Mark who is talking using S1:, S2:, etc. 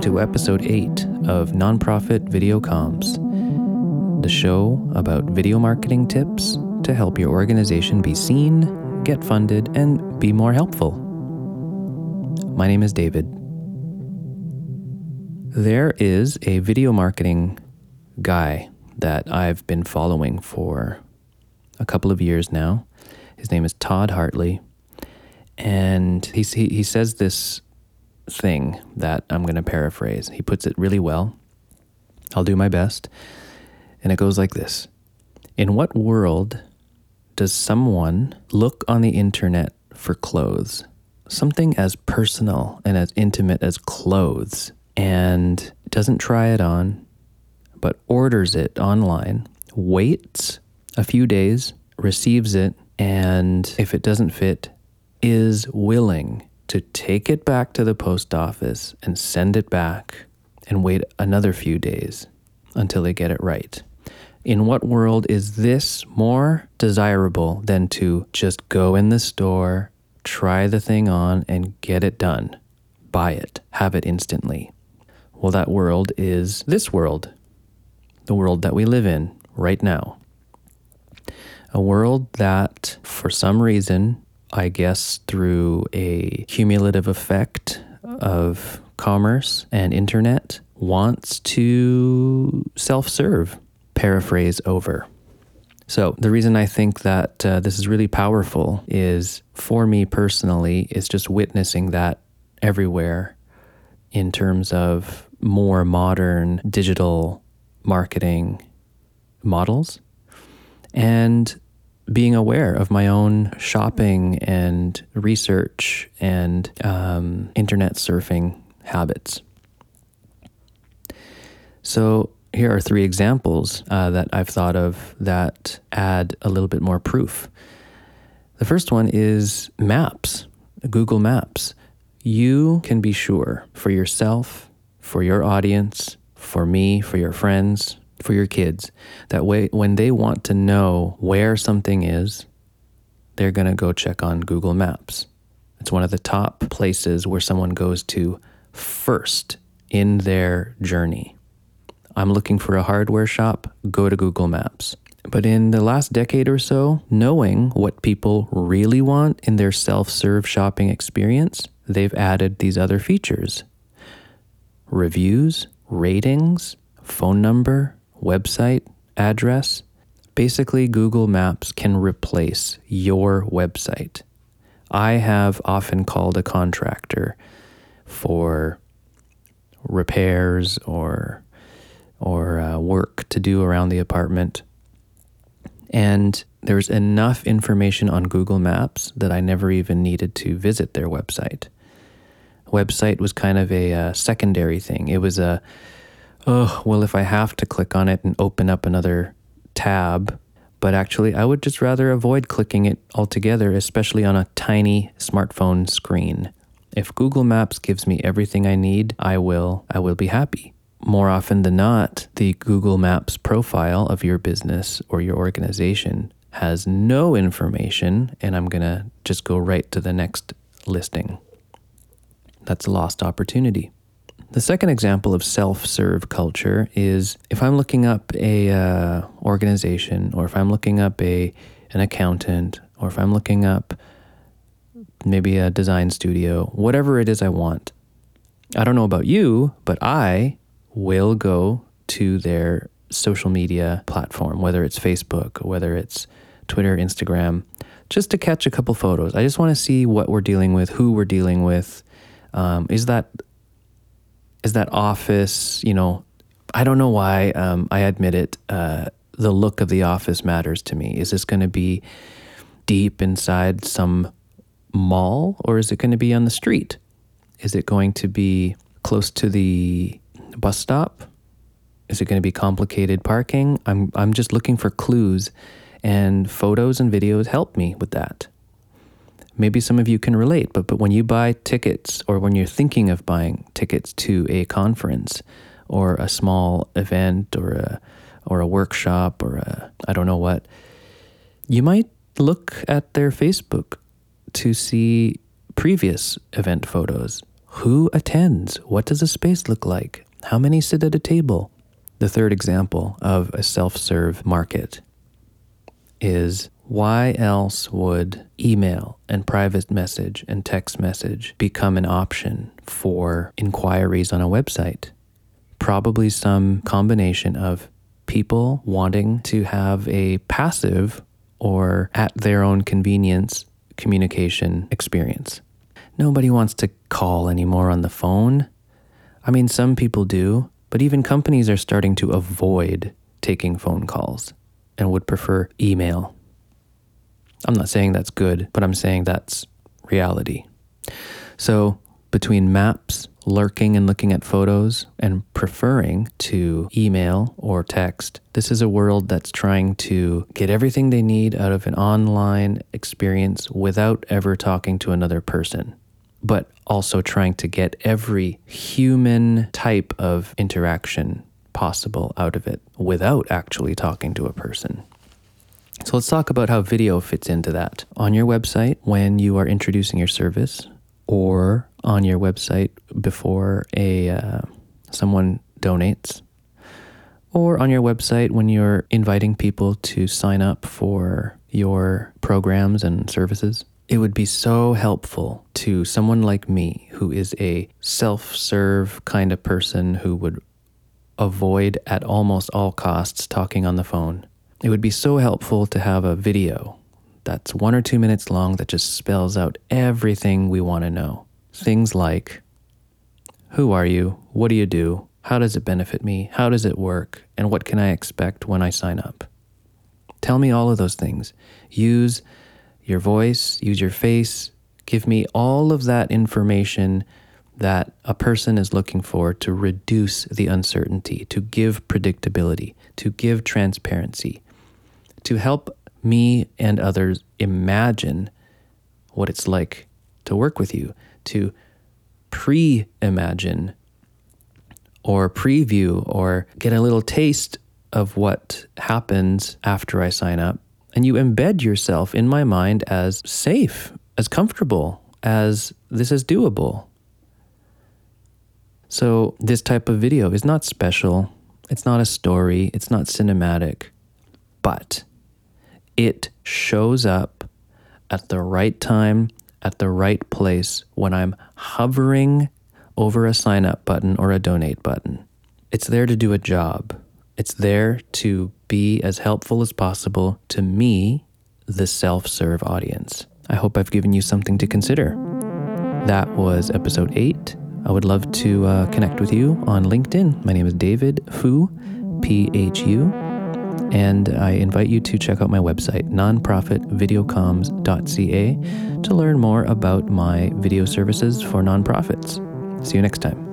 S1: Welcome to episode 8 of Nonprofit Video Comms, the show about video marketing tips to help your organization be seen, get funded, and be more helpful. My name is David. There is a video marketing guy that I've been following for a couple of years now. His name is Todd Hartley. And he, he, he says this thing that I'm going to paraphrase. He puts it really well. I'll do my best. And it goes like this In what world does someone look on the internet for clothes? Something as personal and as intimate as clothes, and doesn't try it on, but orders it online, waits a few days, receives it, and if it doesn't fit, is willing to take it back to the post office and send it back and wait another few days until they get it right. In what world is this more desirable than to just go in the store, try the thing on, and get it done? Buy it, have it instantly. Well, that world is this world, the world that we live in right now. A world that, for some reason, I guess, through a cumulative effect of commerce and internet, wants to self serve, paraphrase over. So, the reason I think that uh, this is really powerful is for me personally, is just witnessing that everywhere in terms of more modern digital marketing models. And being aware of my own shopping and research and um, internet surfing habits. So, here are three examples uh, that I've thought of that add a little bit more proof. The first one is Maps, Google Maps. You can be sure for yourself, for your audience, for me, for your friends, for your kids. That way, when they want to know where something is, they're going to go check on Google Maps. It's one of the top places where someone goes to first in their journey. I'm looking for a hardware shop, go to Google Maps. But in the last decade or so, knowing what people really want in their self serve shopping experience, they've added these other features reviews, ratings, phone number, website address, basically Google Maps can replace your website. I have often called a contractor for repairs or or uh, work to do around the apartment. And there's enough information on Google Maps that I never even needed to visit their website. Website was kind of a uh, secondary thing. It was a oh, well, if I have to click on it and open up another tab, but actually, I would just rather avoid clicking it altogether, especially on a tiny smartphone screen. If Google Maps gives me everything I need, I will I will be happy. More often than not, the Google Maps profile of your business or your organization has no information and I'm going to just go right to the next listing. That's a lost opportunity. The second example of self-serve culture is if I'm looking up a uh, organization, or if I'm looking up a an accountant, or if I'm looking up maybe a design studio, whatever it is I want. I don't know about you, but I will go to their social media platform, whether it's Facebook, whether it's Twitter, Instagram, just to catch a couple photos. I just want to see what we're dealing with, who we're dealing with. Um, is that is that office, you know, I don't know why. Um, I admit it. Uh, the look of the office matters to me. Is this going to be deep inside some mall or is it going to be on the street? Is it going to be close to the bus stop? Is it going to be complicated parking? I'm, I'm just looking for clues, and photos and videos help me with that maybe some of you can relate, but, but when you buy tickets or when you're thinking of buying tickets to a conference or a small event or a, or a workshop or a, I don't know what, you might look at their Facebook to see previous event photos. Who attends? What does a space look like? How many sit at a table? The third example of a self serve market is why else would email and private message and text message become an option for inquiries on a website? Probably some combination of people wanting to have a passive or at their own convenience communication experience. Nobody wants to call anymore on the phone. I mean, some people do, but even companies are starting to avoid taking phone calls and would prefer email. I'm not saying that's good, but I'm saying that's reality. So, between maps, lurking and looking at photos, and preferring to email or text, this is a world that's trying to get everything they need out of an online experience without ever talking to another person but also trying to get every human type of interaction possible out of it without actually talking to a person. So let's talk about how video fits into that. On your website, when you are introducing your service, or on your website before a uh, someone donates, or on your website when you're inviting people to sign up for your programs and services. It would be so helpful to someone like me who is a self serve kind of person who would avoid at almost all costs talking on the phone. It would be so helpful to have a video that's one or two minutes long that just spells out everything we want to know. Things like Who are you? What do you do? How does it benefit me? How does it work? And what can I expect when I sign up? Tell me all of those things. Use your voice, use your face, give me all of that information that a person is looking for to reduce the uncertainty, to give predictability, to give transparency, to help me and others imagine what it's like to work with you, to pre imagine or preview or get a little taste of what happens after I sign up and you embed yourself in my mind as safe, as comfortable, as this is doable. So, this type of video is not special, it's not a story, it's not cinematic, but it shows up at the right time, at the right place when I'm hovering over a sign up button or a donate button. It's there to do a job. It's there to be as helpful as possible to me, the self serve audience. I hope I've given you something to consider. That was episode eight. I would love to uh, connect with you on LinkedIn. My name is David Phu, P H U, and I invite you to check out my website, nonprofitvideocomms.ca, to learn more about my video services for nonprofits. See you next time.